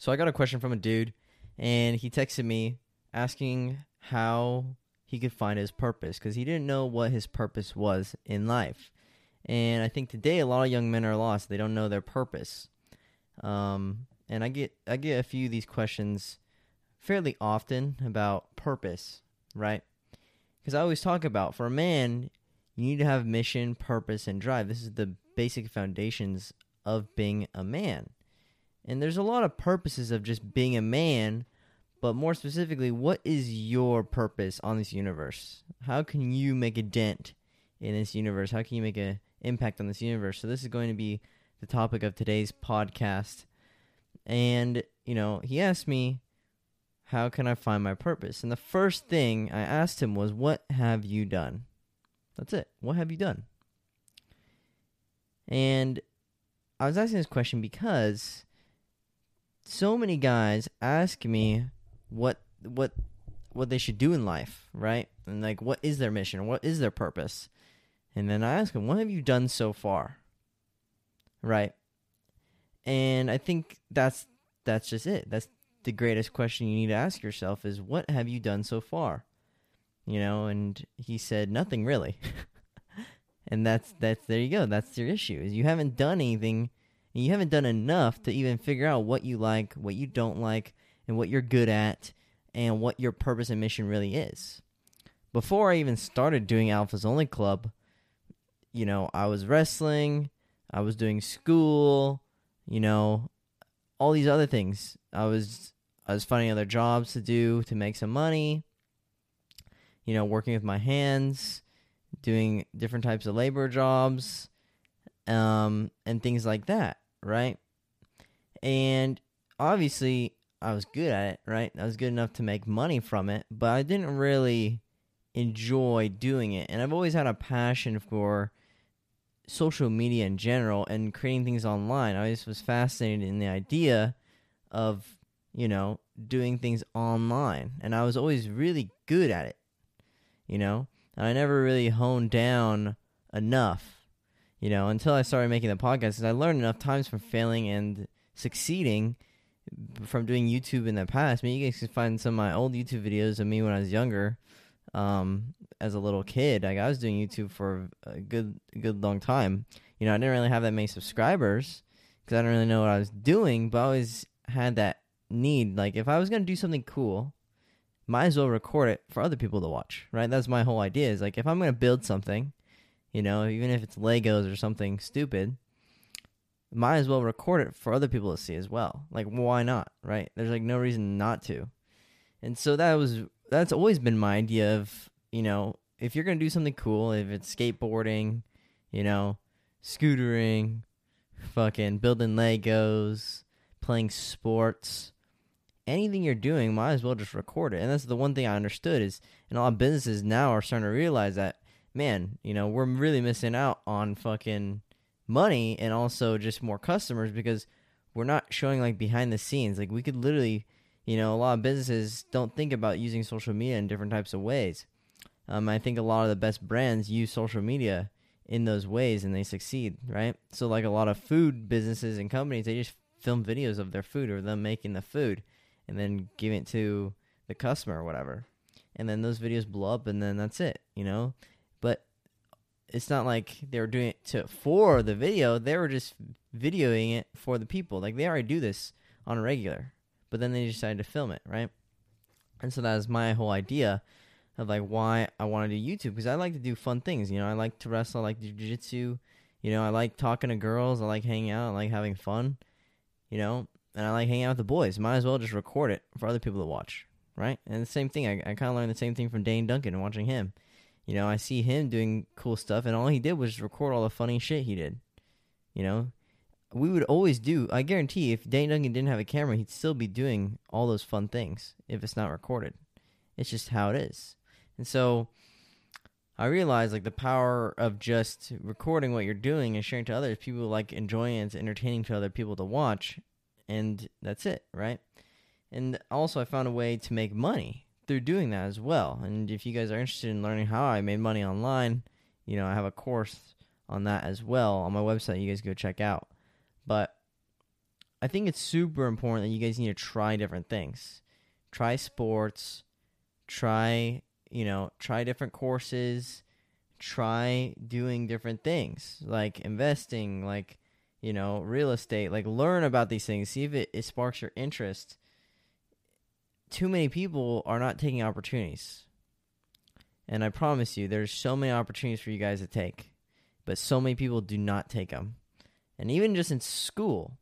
So I got a question from a dude, and he texted me asking how he could find his purpose because he didn't know what his purpose was in life. And I think today a lot of young men are lost; they don't know their purpose. Um, and I get I get a few of these questions fairly often about purpose, right? Because I always talk about for a man, you need to have mission, purpose, and drive. This is the basic foundations of being a man. And there's a lot of purposes of just being a man, but more specifically, what is your purpose on this universe? How can you make a dent in this universe? How can you make an impact on this universe? So this is going to be the topic of today's podcast. And, you know, he asked me, how can I find my purpose? And the first thing I asked him was, what have you done? That's it. What have you done? And I was asking this question because so many guys ask me what what what they should do in life, right? And like what is their mission? What is their purpose? And then I ask them, what have you done so far? Right? And I think that's that's just it. That's the greatest question you need to ask yourself is what have you done so far? You know, and he said nothing really. and that's that's there you go. That's your issue. Is you haven't done anything and you haven't done enough to even figure out what you like, what you don't like, and what you're good at and what your purpose and mission really is. Before I even started doing Alphas Only Club, you know, I was wrestling, I was doing school, you know, all these other things. I was I was finding other jobs to do to make some money. You know, working with my hands, doing different types of labor jobs, um, and things like that, right? And obviously, I was good at it, right? I was good enough to make money from it, but I didn't really enjoy doing it. And I've always had a passion for social media in general and creating things online. I always was fascinated in the idea of, you know, doing things online. And I was always really good at it, you know? And I never really honed down enough, you know, until I started making the podcast because I learned enough times from failing and succeeding from doing YouTube in the past. I mean, you guys can find some of my old YouTube videos of me when I was younger um, as a little kid. Like I was doing YouTube for a good, good long time. You know, I didn't really have that many subscribers because I didn't really know what I was doing, but I always had that need. Like if I was gonna do something cool, might as well record it for other people to watch. Right? That's my whole idea. Is like if I'm gonna build something, you know, even if it's Legos or something stupid. Might as well record it for other people to see as well. Like, why not? Right? There's like no reason not to. And so that was that's always been my idea of you know if you're gonna do something cool, if it's skateboarding, you know, scootering, fucking building Legos, playing sports, anything you're doing, might as well just record it. And that's the one thing I understood is, and a lot of businesses now are starting to realize that, man, you know, we're really missing out on fucking money and also just more customers because we're not showing like behind the scenes. Like we could literally you know, a lot of businesses don't think about using social media in different types of ways. Um, I think a lot of the best brands use social media in those ways and they succeed, right? So, like a lot of food businesses and companies, they just film videos of their food or them making the food and then give it to the customer or whatever. And then those videos blow up and then that's it, you know? But it's not like they were doing it to for the video, they were just videoing it for the people. Like they already do this on a regular, but then they decided to film it, right? And so that was my whole idea of like why I want to do YouTube because I like to do fun things. You know, I like to wrestle, I like to do jiu-jitsu. You know, I like talking to girls. I like hanging out. I like having fun. You know, and I like hanging out with the boys. Might as well just record it for other people to watch, right? And the same thing. I, I kind of learned the same thing from Danny Duncan and watching him. You know, I see him doing cool stuff, and all he did was record all the funny shit he did. You know, we would always do. I guarantee, if Danny Duncan didn't have a camera, he'd still be doing all those fun things if it's not recorded. It's just how it is. And so I realized like the power of just recording what you're doing and sharing to others. People like enjoying it, it's entertaining to other people to watch, and that's it, right? And also, I found a way to make money through doing that as well. And if you guys are interested in learning how I made money online, you know, I have a course on that as well on my website. You guys go check out. But I think it's super important that you guys need to try different things. Try sports, try, you know, try different courses, try doing different things like investing, like, you know, real estate, like learn about these things, see if it, it sparks your interest. Too many people are not taking opportunities. And I promise you, there's so many opportunities for you guys to take, but so many people do not take them. And even just in school,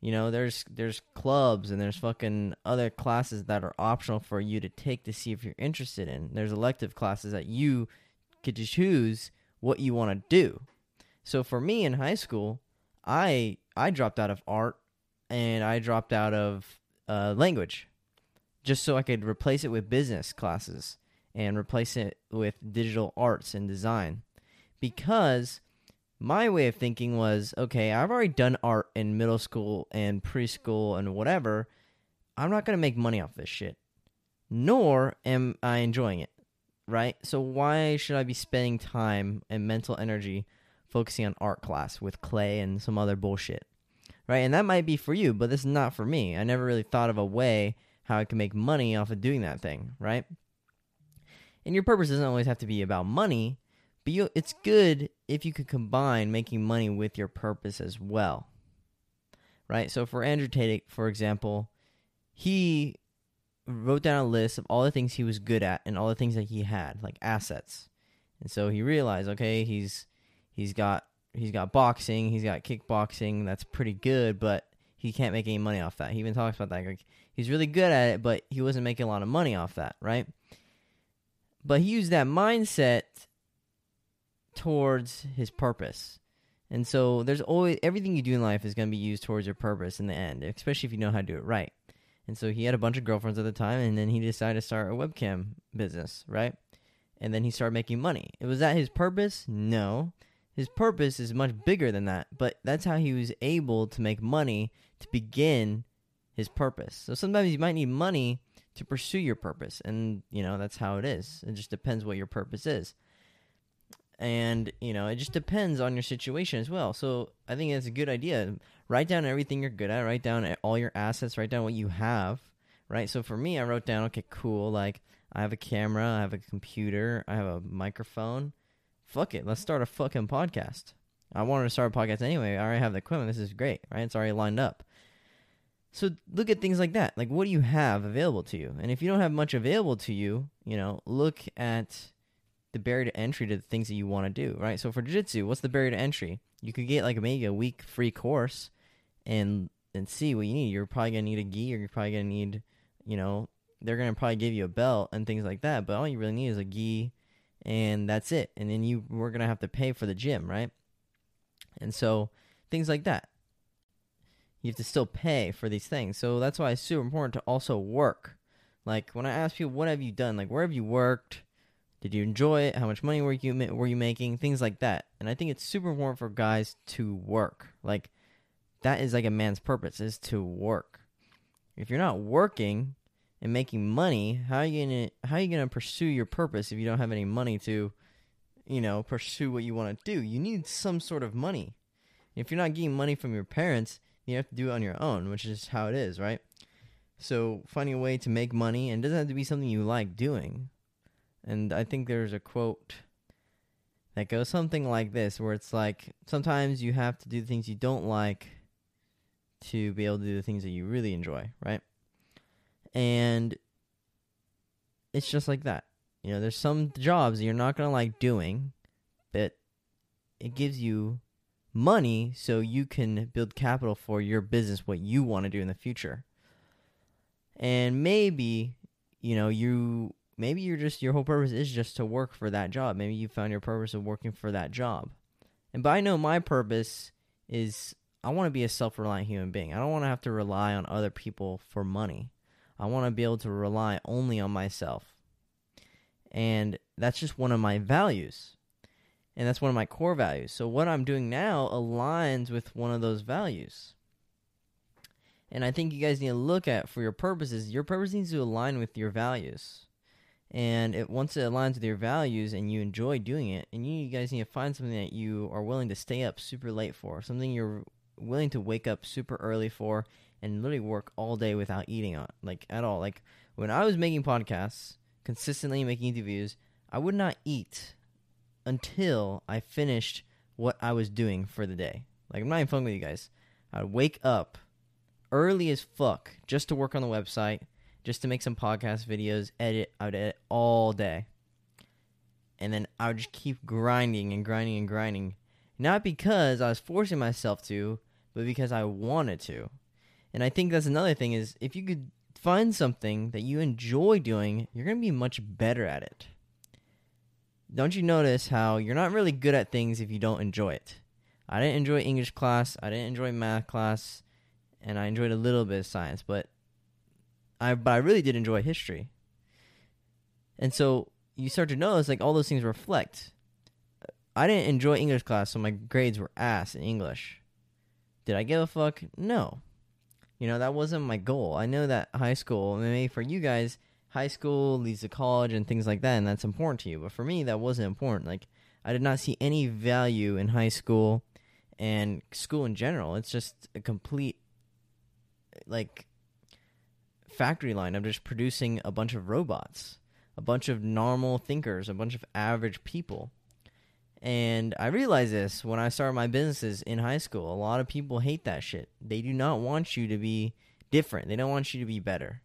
you know, there's there's clubs and there's fucking other classes that are optional for you to take to see if you're interested in. There's elective classes that you to choose what you want to do. So for me in high school, I I dropped out of art and I dropped out of uh, language just so I could replace it with business classes and replace it with digital arts and design because my way of thinking was okay, I've already done art in middle school and preschool and whatever. I'm not going to make money off this shit. Nor am I enjoying it, right? So why should I be spending time and mental energy focusing on art class with clay and some other bullshit? Right? And that might be for you, but this is not for me. I never really thought of a way how I can make money off of doing that thing, right? And your purpose doesn't always have to be about money but you, it's good if you could combine making money with your purpose as well. Right? So for Andrew Tate, for example, he wrote down a list of all the things he was good at and all the things that he had, like assets. And so he realized, okay, he's he's got he's got boxing, he's got kickboxing, that's pretty good, but he can't make any money off that. He even talks about that. Like he's really good at it, but he wasn't making a lot of money off that, right? But he used that mindset towards his purpose. And so there's always everything you do in life is going to be used towards your purpose in the end, especially if you know how to do it right. And so he had a bunch of girlfriends at the time, and then he decided to start a webcam business, right? And then he started making money. Was that his purpose? No. His purpose is much bigger than that, but that's how he was able to make money to begin his purpose. So sometimes you might need money to pursue your purpose, and you know that's how it is. It just depends what your purpose is. And you know it just depends on your situation as well. So i think it's a good idea. Write down everything you're good at. Write down all your assets. Write down what you have right? So for me i wrote down okay cool like i have a camera i have a computer i have a microphone fuck it let's start a fucking podcast i wanted to start a podcast anyway i already have the equipment this is great right it's already lined up so look at things like that like what do you have available to you and if you don't have much available to you you know look at the barrier to entry to the things that you want to do, right? So for jiu-jitsu, what's the barrier to entry? You could get like maybe a week free course and and see what you need. You're probably gonna need a gi, or you're probably gonna need, you know, they're gonna probably give you a belt and things like that. But all you really need is a gi, and that's it. And then you we're gonna have to pay for the gym, right? And so things like that. You have to still pay for these things. So that's why it's super important to also work. Like when I ask people, what have you done? Like where have you worked? Did you enjoy it? How much money were you were you making? Things like that. And I think it's super important for guys to work. Like that is like a man's purpose is to work. If you're not working and making money, how are you gonna how are you gonna pursue your purpose if you don't have any money to, you know, pursue what you want to do? You need some sort of money. If you're not getting money from your parents, you have to do it on your own, which is how it is, right? So finding a way to make money and it doesn't have to be something you like doing. And I think there's a quote that goes something like this where it's like sometimes you have to do things you don't like to be able to do the things that you really enjoy, right? And it's just like that. You know, there's some jobs you're not going to like doing, but it gives you money so you can build capital for your business, what you want to do in the future. And maybe, you know, you maybe you're just your whole purpose is just to work for that job. Maybe you found your purpose of working for that job. And but I know my purpose is I want to be a self-reliant human being. I don't want to have to rely on other people for money. I want to be able to rely only on myself. And that's just one of my values. And that's one of my core values. So what I'm doing now aligns with one of those values. And I think you guys need to look at for your purposes, your purpose needs to align with your values and it once it aligns with your values and you enjoy doing it and you, you guys need to find something that you are willing to stay up super late for something you're willing to wake up super early for and literally work all day without eating on like at all. Like when I was making podcasts, consistently making interviews, I would not eat until I finished what I was doing for the day. Like I'm not even fucking with you guys. I'd wake up early as fuck just to work on the website, just to make some podcast videos, edit. I would edit all day. And then I would just keep grinding and grinding and grinding. Not because I was forcing myself to, but because I wanted to. And I think that's another thing is if you could find something that you enjoy doing, you're going to be much better at it. Don't you notice how you're not really good at things if you don't enjoy it? I didn't enjoy English class, I didn't enjoy math class, and I enjoyed a little bit of science, but I but I really did enjoy history. And so you start to notice like all those things reflect. I didn't enjoy English class, so my grades were ass in English. Did I give a fuck? No. You know, that wasn't my goal. I know that high school, maybe for you guys, high school leads to college and things like that, and that's important to you. But for me, that wasn't important. Like, I did not see any value in high school and school in general. It's just a complete, like, factory line of just producing a bunch of robots, a bunch of normal thinkers, a bunch of average people. And I realized this when I started my businesses in high school. A lot of people hate that shit. They do not want you to be different. They don't want you to be better.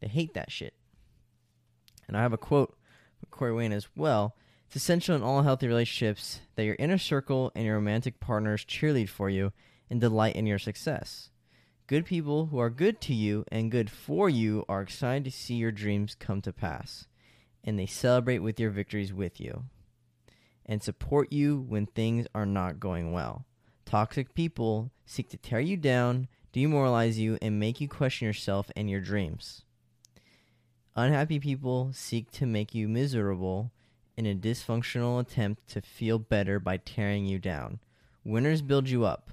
They hate that shit. And I have a quote from Corey Wayne as well. It's essential in all healthy relationships that your inner circle and your romantic partners cheerlead for you and delight in your success. Good people who are good to you and good for you are excited to see your dreams come to pass, and they celebrate with your victories with you and support you when things are not going well. Toxic people seek to tear you down, demoralize you, and make you question yourself and your dreams. Unhappy people seek to make you miserable in a dysfunctional attempt to feel better by tearing you down. Winners build you up.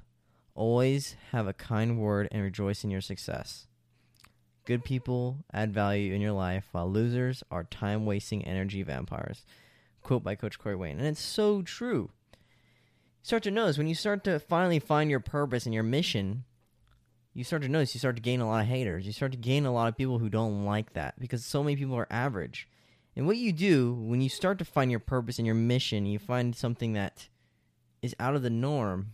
Always have a kind word and rejoice in your success. Good people add value in your life, while losers are time wasting energy vampires. Quote by Coach Corey Wayne. And it's so true. You start to notice when you start to finally find your purpose and your mission, you start to notice you start to gain a lot of haters. You start to gain a lot of people who don't like that because so many people are average. And what you do when you start to find your purpose and your mission, you find something that is out of the norm,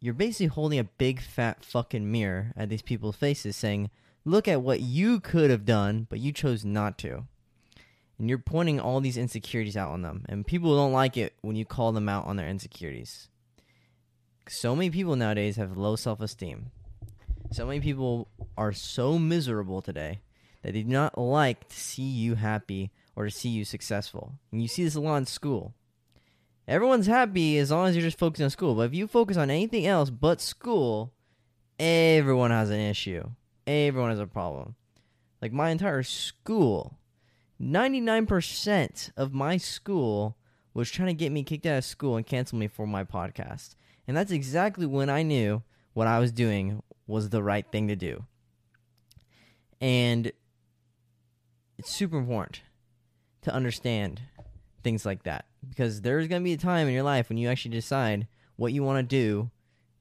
you're basically holding a big fat fucking mirror at these people's faces saying, Look at what you could have done, but you chose not to. And you're pointing all these insecurities out on them. And people don't like it when you call them out on their insecurities. So many people nowadays have low self esteem. So many people are so miserable today that they do not like to see you happy or to see you successful. And you see this a lot in school. Everyone's happy as long as you're just focusing on school. But if you focus on anything else but school, everyone has an issue. Everyone has a problem. Like my entire school, 99% of my school was trying to get me kicked out of school and cancel me for my podcast. And that's exactly when I knew what I was doing was the right thing to do. And it's super important to understand things like that because there's going to be a time in your life when you actually decide what you want to do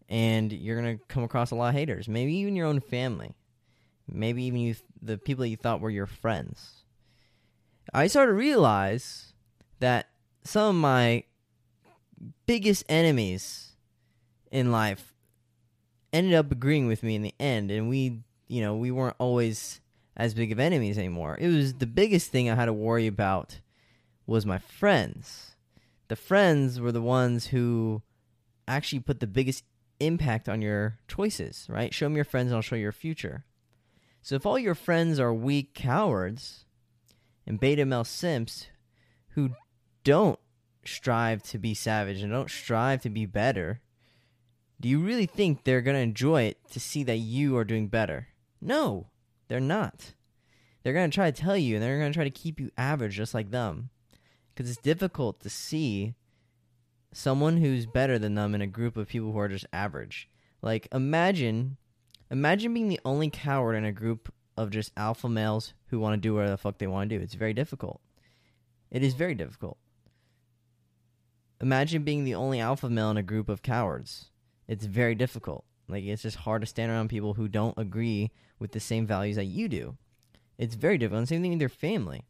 and you're going to come across a lot of haters maybe even your own family maybe even you the people that you thought were your friends i started to realize that some of my biggest enemies in life ended up agreeing with me in the end and we you know we weren't always as big of enemies anymore it was the biggest thing i had to worry about was my friends. The friends were the ones who actually put the biggest impact on your choices, right? Show me your friends and I'll show you your future. So if all your friends are weak cowards and beta male simps who don't strive to be savage and don't strive to be better, do you really think they're going to enjoy it to see that you are doing better? No, they're not. They're going to try to tell you and they're going to try to keep you average just like them because it's difficult to see someone who's better than them in a group of people who are just average. Like imagine imagine being the only coward in a group of just alpha males who want to do whatever the fuck they want to do. It's very difficult. It is very difficult. Imagine being the only alpha male in a group of cowards. It's very difficult. Like it's just hard to stand around people who don't agree with the same values that you do. It's very difficult. And same thing with your family.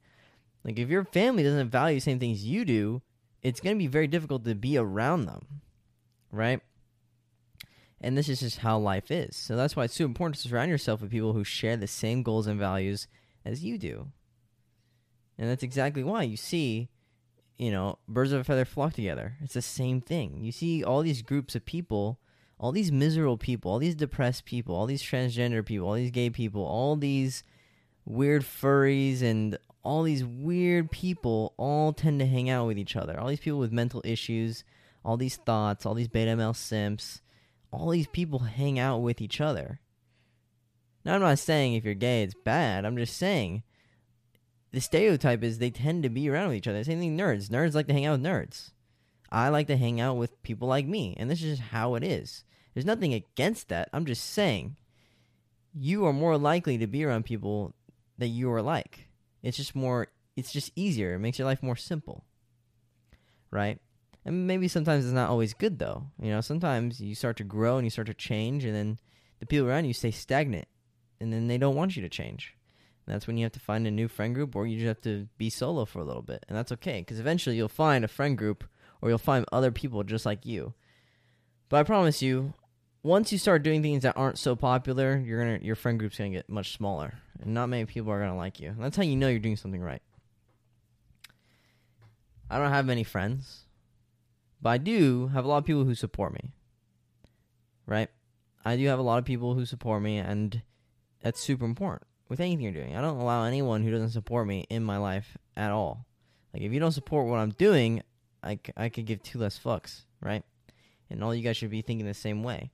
Like if your family doesn't value the same things you do, it's going to be very difficult to be around them, right? And this is just how life is. So that's why it's so important to surround yourself with people who share the same goals and values as you do. And that's exactly why you see, you know, birds of a feather flock together. It's the same thing. You see all these groups of people, all these miserable people, all these depressed people, all these transgender people, all these gay people, all these weird furries and all these weird people all tend to hang out with each other. All these people with mental issues, all these thoughts, all these beta male simps, all these people hang out with each other. Now, I'm not saying if you're gay it's bad. I'm just saying the stereotype is they tend to be around with each other. Same thing, nerds. Nerds like to hang out with nerds. I like to hang out with people like me, and this is just how it is. There's nothing against that. I'm just saying you are more likely to be around people that you are like. It's just more, it's just easier. It makes your life more simple. Right? And maybe sometimes it's not always good though. You know, sometimes you start to grow and you start to change, and then the people around you stay stagnant, and then they don't want you to change. And that's when you have to find a new friend group, or you just have to be solo for a little bit, and that's okay because eventually you'll find a friend group, or you'll find other people just like you. But I promise you, once you start doing things that aren't so popular, you're gonna your friend group's gonna get much smaller, and not many people are gonna like you. And that's how you know you're doing something right. I don't have many friends, but I do have a lot of people who support me. Right? I do have a lot of people who support me, and that's super important with anything you're doing. I don't allow anyone who doesn't support me in my life at all. Like if you don't support what I'm doing, I, I could give two less fucks, right? And all you guys should be thinking the same way.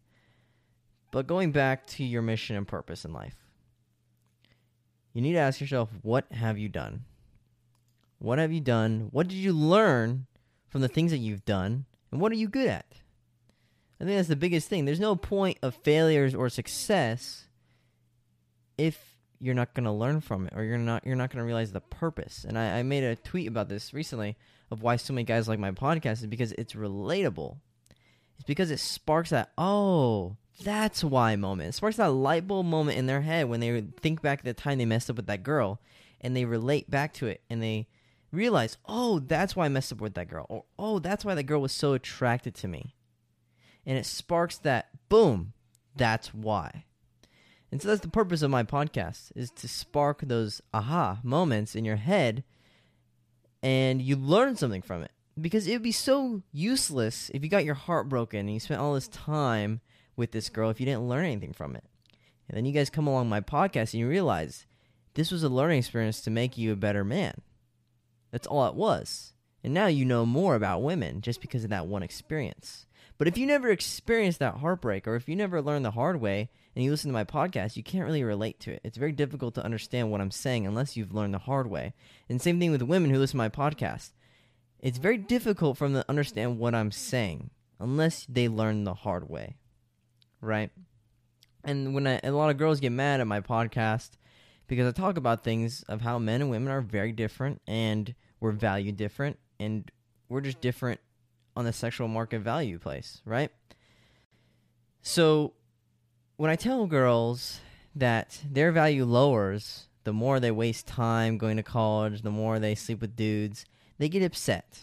But going back to your mission and purpose in life, you need to ask yourself, what have you done? What have you done? What did you learn from the things that you've done? And what are you good at? I think that's the biggest thing. There's no point of failures or success if you're not going to learn from it or you're not you're not going to realize the purpose. And I, I made a tweet about this recently of why so many guys like my podcast is because it's relatable. It's because it sparks that, oh, that's why moment. It sparks that light bulb moment in their head when they think back to the time they messed up with that girl and they relate back to it and they realize, oh, that's why I messed up with that girl. Or, oh, that's why that girl was so attracted to me. And it sparks that, boom, that's why. And so that's the purpose of my podcast is to spark those aha moments in your head and you learn something from it. Because it would be so useless if you got your heart broken and you spent all this time with this girl if you didn't learn anything from it. And then you guys come along my podcast and you realize this was a learning experience to make you a better man. That's all it was. And now you know more about women just because of that one experience. But if you never experienced that heartbreak or if you never learned the hard way and you listen to my podcast, you can't really relate to it. It's very difficult to understand what I'm saying unless you've learned the hard way. And same thing with women who listen to my podcast. It's very difficult for them to understand what I'm saying unless they learn the hard way right? And when I, a lot of girls get mad at my podcast because I talk about things of how men and women are very different and we're valued different and we're just different on the sexual market value place, right? So when I tell girls that their value lowers the more they waste time going to college, the more they sleep with dudes, they get upset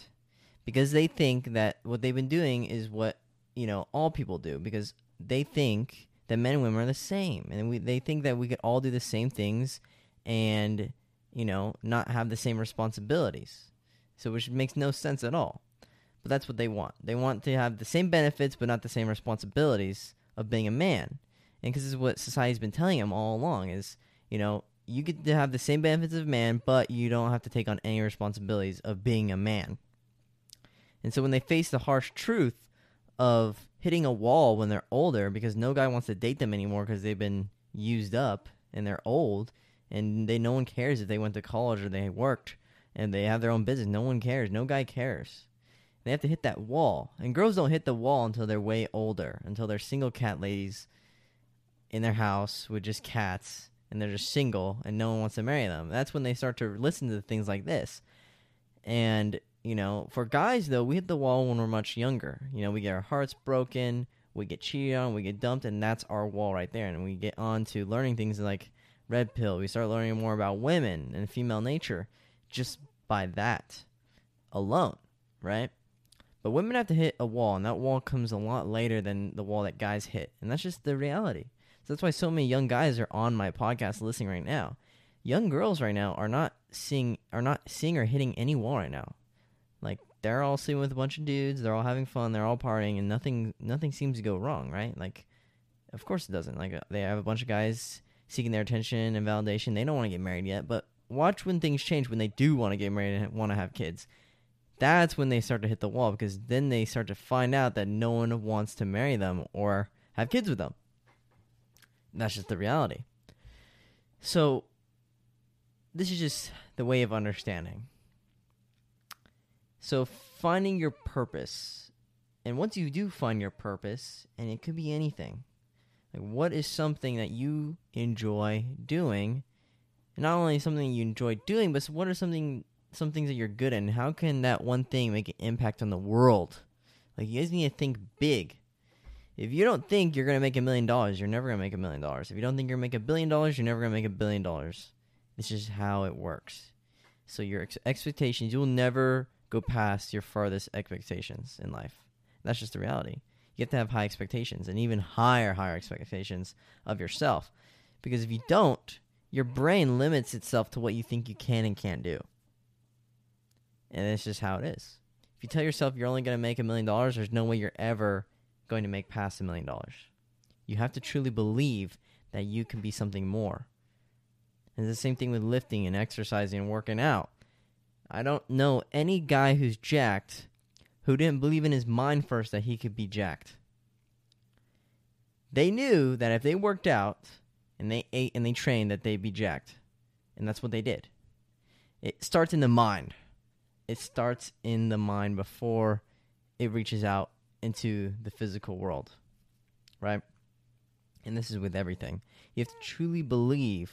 because they think that what they've been doing is what, you know, all people do because they think that men and women are the same, and we, they think that we could all do the same things, and you know, not have the same responsibilities. So, which makes no sense at all. But that's what they want. They want to have the same benefits, but not the same responsibilities of being a man. And because this is what society's been telling them all along: is you know, you get to have the same benefits of man, but you don't have to take on any responsibilities of being a man. And so when they face the harsh truth of hitting a wall when they're older because no guy wants to date them anymore because they've been used up and they're old and they no one cares if they went to college or they worked and they have their own business. No one cares. No guy cares. They have to hit that wall. And girls don't hit the wall until they're way older, until they're single cat ladies in their house with just cats and they're just single and no one wants to marry them. That's when they start to listen to things like this. And you know, for guys though, we hit the wall when we're much younger. You know, we get our hearts broken, we get cheated on, we get dumped, and that's our wall right there. And we get on to learning things like red pill. We start learning more about women and female nature just by that alone, right? But women have to hit a wall, and that wall comes a lot later than the wall that guys hit. And that's just the reality. So that's why so many young guys are on my podcast listening right now. Young girls right now are not seeing are not seeing or hitting any wall right now. Like they're all sleeping with a bunch of dudes, they're all having fun, they're all partying, and nothing nothing seems to go wrong, right? Like, of course it doesn't. Like uh, they have a bunch of guys seeking their attention and validation. They don't want to get married yet, but watch when things change when they do want to get married and want to have kids that's when they start to hit the wall because then they start to find out that no one wants to marry them or have kids with them. That's just the reality. So, this is just the way of understanding. So, finding your purpose. And once you do find your purpose, and it could be anything, like what is something that you enjoy doing? And not only something you enjoy doing, but what are something some things that you're good at, and how can that one thing make an impact on the world? Like you guys need to think big. If you don't think you're gonna make a million dollars, you're never gonna make a million dollars. If you don't think you're gonna make a billion dollars, you're never gonna make a billion dollars. It's just how it works. So your ex- expectations, you'll never go past your farthest expectations in life. That's just the reality. You have to have high expectations and even higher, higher expectations of yourself. Because if you don't, your brain limits itself to what you think you can and can't do and it's just how it is. If you tell yourself you're only going to make a million dollars, there's no way you're ever going to make past a million dollars. You have to truly believe that you can be something more. And it's the same thing with lifting and exercising and working out. I don't know any guy who's jacked who didn't believe in his mind first that he could be jacked. They knew that if they worked out and they ate and they trained that they'd be jacked. And that's what they did. It starts in the mind it starts in the mind before it reaches out into the physical world, right? And this is with everything. You have to truly believe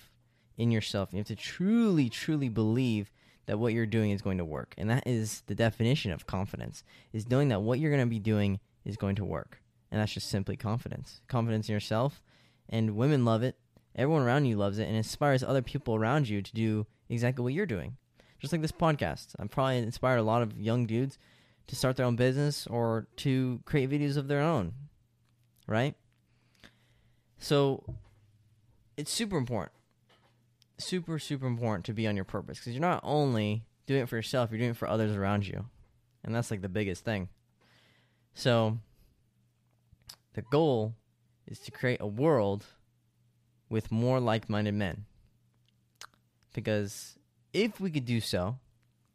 in yourself. You have to truly, truly believe that what you're doing is going to work. And that is the definition of confidence, is knowing that what you're going to be doing is going to work. And that's just simply confidence. Confidence in yourself. And women love it. Everyone around you loves it and inspires other people around you to do exactly what you're doing just like this podcast. I've probably inspired a lot of young dudes to start their own business or to create videos of their own, right? So it's super important, super, super important to be on your purpose because you're not only doing it for yourself, you're doing it for others around you. And that's like the biggest thing. So the goal is to create a world with more like minded men. Because if we could do so,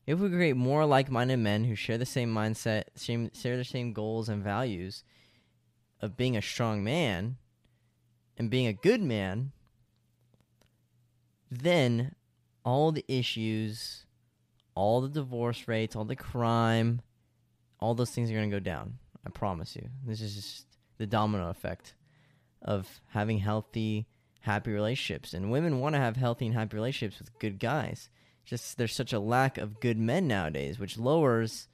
if we create more like-minded men who share the same mindset, same, share the same goals and values of being a strong man and being a good man, then all the issues, all the divorce rates, all the crime, all those things are going to go down. I promise you. This is just the domino effect of having healthy, happy relationships. And women want to have healthy and happy relationships with good guys just there's such a lack of good men nowadays, which lowers.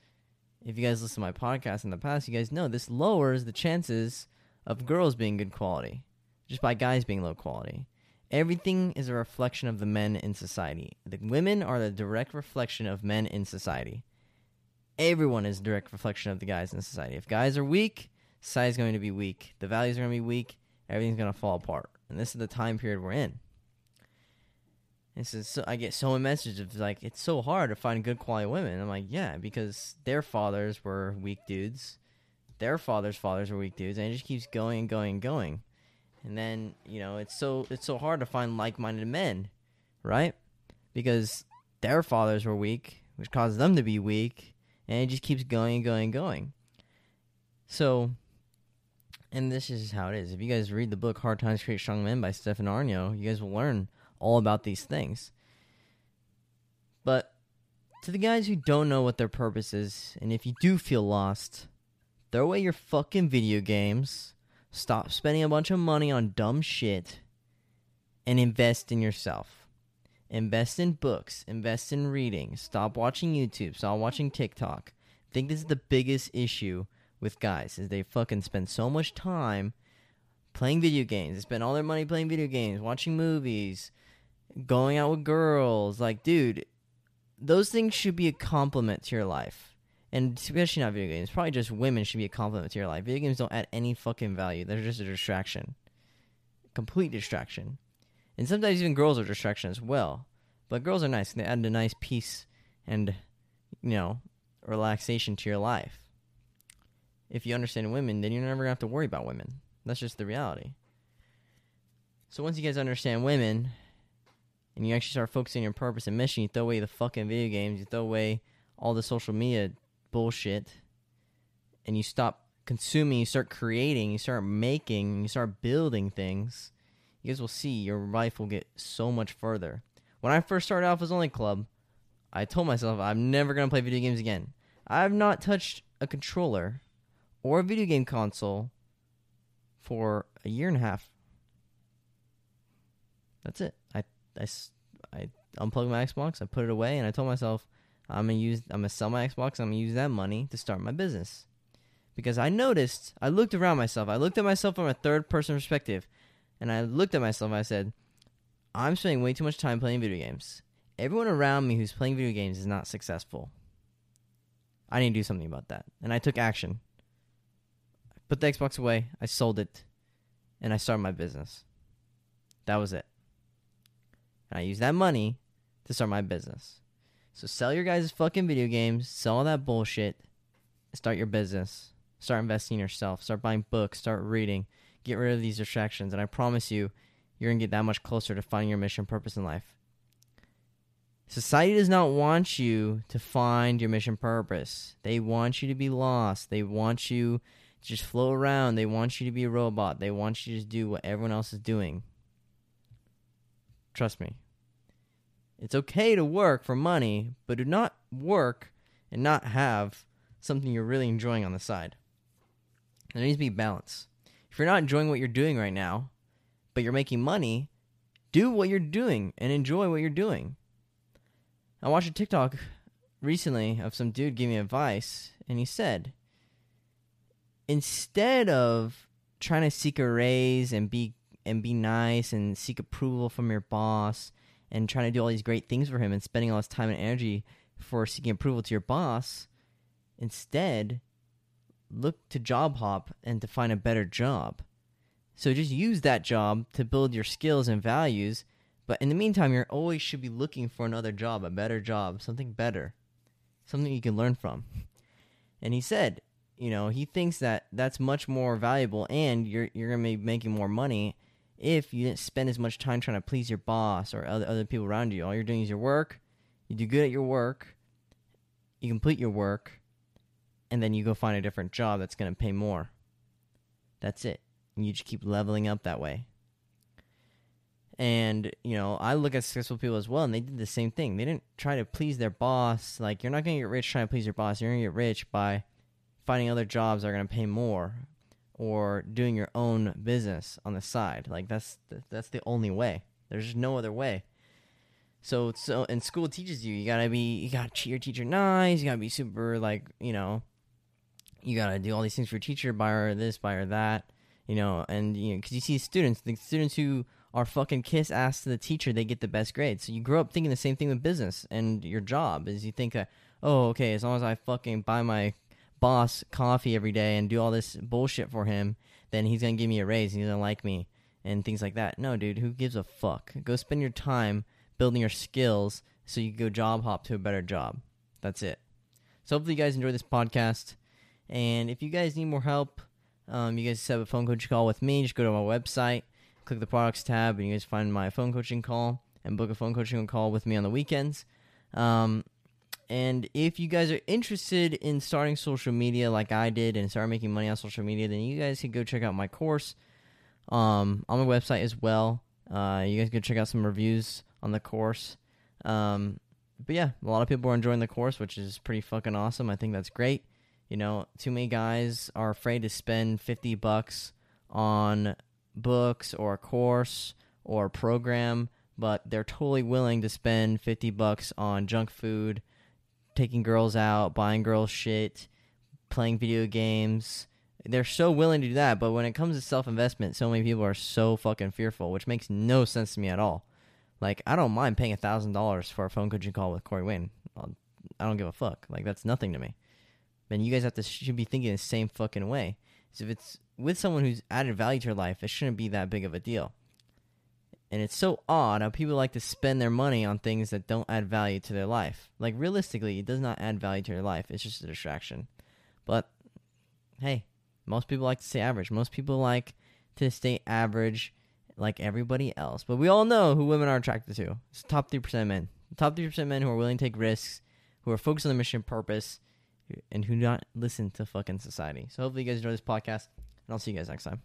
If you guys listen to my podcast in the past, you guys know this lowers the chances of girls being good quality just by guys being low quality. Everything is a reflection of the men in society. The women are the direct reflection of men in society. Everyone is direct reflection of the guys in society. If guys are weak, society's going to be weak. The values are going to be weak. Everything's going to fall apart. And this is the time period we're in. And so I get so many messages of like it's so hard to find good quality women. I'm like, yeah, because their fathers were weak dudes, their fathers' fathers were weak dudes, and it just keeps going and going and going. And then you know it's so it's so hard to find like-minded men, right? Because their fathers were weak, which caused them to be weak, and it just keeps going and going and going. So, and this is how it is. If you guys read the book "Hard Times Create Strong Men" by Stefan Aarnio, you guys will learn all about these things. But to the guys who don't know what their purpose is, and if you do feel lost, throw away your fucking video games, stop spending a bunch of money on dumb shit, and invest in yourself. Invest in books, invest in reading, stop watching YouTube, stop watching TikTok. I think this is the biggest issue with guys is they fucking spend so much time playing video games. They spend all their money playing video games, watching movies, going out with girls. Like, dude, those things should be a compliment to your life. And especially not video games. Probably just women should be a compliment to your life. Video games don't add any fucking value. They're just a distraction. Complete distraction. And sometimes even girls are distraction as well. But girls are nice. They add a nice peace and, you know, relaxation to your life. If you understand women, then you're never to have to worry about women. That's just the reality. So once you guys understand women, and you actually start focusing on your purpose and mission, you throw away the fucking video games, you throw away all the social media bullshit, and you stop consuming, you start creating, you start making, you start building things, you guys will see your life will get so much further. When I first started off as Only Club, I told myself I'm never going to play video games again. I've not touched a controller or a video game console for a year and a half. That's it. I, I, I unplugged my Xbox, I put it away, and I told myself I'm gonna use I'm gonna sell my Xbox. I'm gonna use that money to start my business because I noticed I looked around myself. I looked at myself from a third person perspective, and I looked at myself. And I said, I'm spending way too much time playing video games. Everyone around me who's playing video games is not successful. I need to do something about that, and I took action. I put the Xbox away. I sold it, and I started my business. That was it. And I used that money to start my business. So sell your guys' fucking video games, sell all that bullshit, start your business. Start investing in yourself. Start buying books. Start reading. Get rid of these distractions. And I promise you, you're to get that much closer to finding your mission purpose in life. Society does not want you to find your mission purpose. They want you to be lost. They want you to just float around. They want you to be a robot. They want you to just do what everyone else is doing. Trust me. It's okay to work for money, but do not work and not have something you're really enjoying on the side. There needs to be balance. If you're not enjoying what you're doing right now, but you're making money, do what you're doing and enjoy what you're doing. I watched a TikTok recently of some dude giving advice, and he said, instead of trying to seek a raise and be and be nice and seek approval from your boss and trying to do all these great things for him and spending all this time and energy for seeking approval to your boss, instead, look to job hop and to find a better job. So just use that job to build your skills and values. But in the meantime, you're always should be looking for another job, a better job, something better, something you can learn from. And he said, you know, he thinks that that's much more valuable, and you're you're gonna be making more money if you didn't spend as much time trying to please your boss or other, other people around you. All you're doing is your work. You do good at your work. You complete your work. And then you go find a different job that's going to pay more. That's it. And you just keep leveling up that way. And, you know, I look at successful people as well, and they did the same thing. They didn't try to please their boss. Like, you're not going to get rich trying to please your boss. You're going to get rich by finding other jobs that are going to pay more or doing your own business on the side. Like that's that's the only way. There's no other way. So so and school teaches you you gotta be you gotta treat your teacher nice. You gotta be super like you know. You gotta do all these things for your teacher. Buy her this, buy her that. You know, and you know because you see students, the students who are fucking kiss ass to the teacher, they get the best grades. So you grow up thinking the same thing with business and your job is you think that oh okay as long as I fucking buy my boss coffee every day and do all this bullshit for him, then he's gonna give me a raise and he's gonna like me and things like that. No, dude, who gives a fuck? Go spend your time building your skills so you can go job hop to a better job. That's it. So hopefully you guys enjoy this podcast. And if you guys need more help, um, you guys have a phone coaching call with me. Just go to my website, click the products tab, and you guys find my phone coaching call and book a phone coaching call with me on the weekends. Um, and if you guys are interested in starting social media like I did and start making money on social media, then you guys can go check out my course um, on my website as well. Uh, you guys can check out some reviews on the course. Um, but yeah, a lot of people are enjoying the course, which is pretty fucking awesome. I think that's great. You know, too many guys are afraid to spend 50 bucks on books or a course or a program, but they're totally willing to spend 50 bucks on junk food taking girls out, buying girls shit, playing video games. They're so willing to do that, but when it comes to self investment, so many people are so fucking fearful, which makes no sense to me at all. Like, I don't mind paying a thousand dollars for a phone coaching call with Corey Wayne. I'll, I don't give a fuck. Like, that's nothing to me. And you guys have to should be thinking the same fucking way. So if it's with someone who's added value to your life, it shouldn't be that big of a deal. And it's so odd how people like to spend their money on things that don't add value to their life. Like realistically, it does not add value to your life. It's just a distraction. But hey, most people like to stay average. Most people like to stay average like everybody else. But we all know who women are attracted to. It's top 3% men. top 3% men who are willing to take risks, who are focused on the mission purpose, and who do not listen to fucking society. So hopefully you guys enjoy this podcast, and I'll see you guys next time.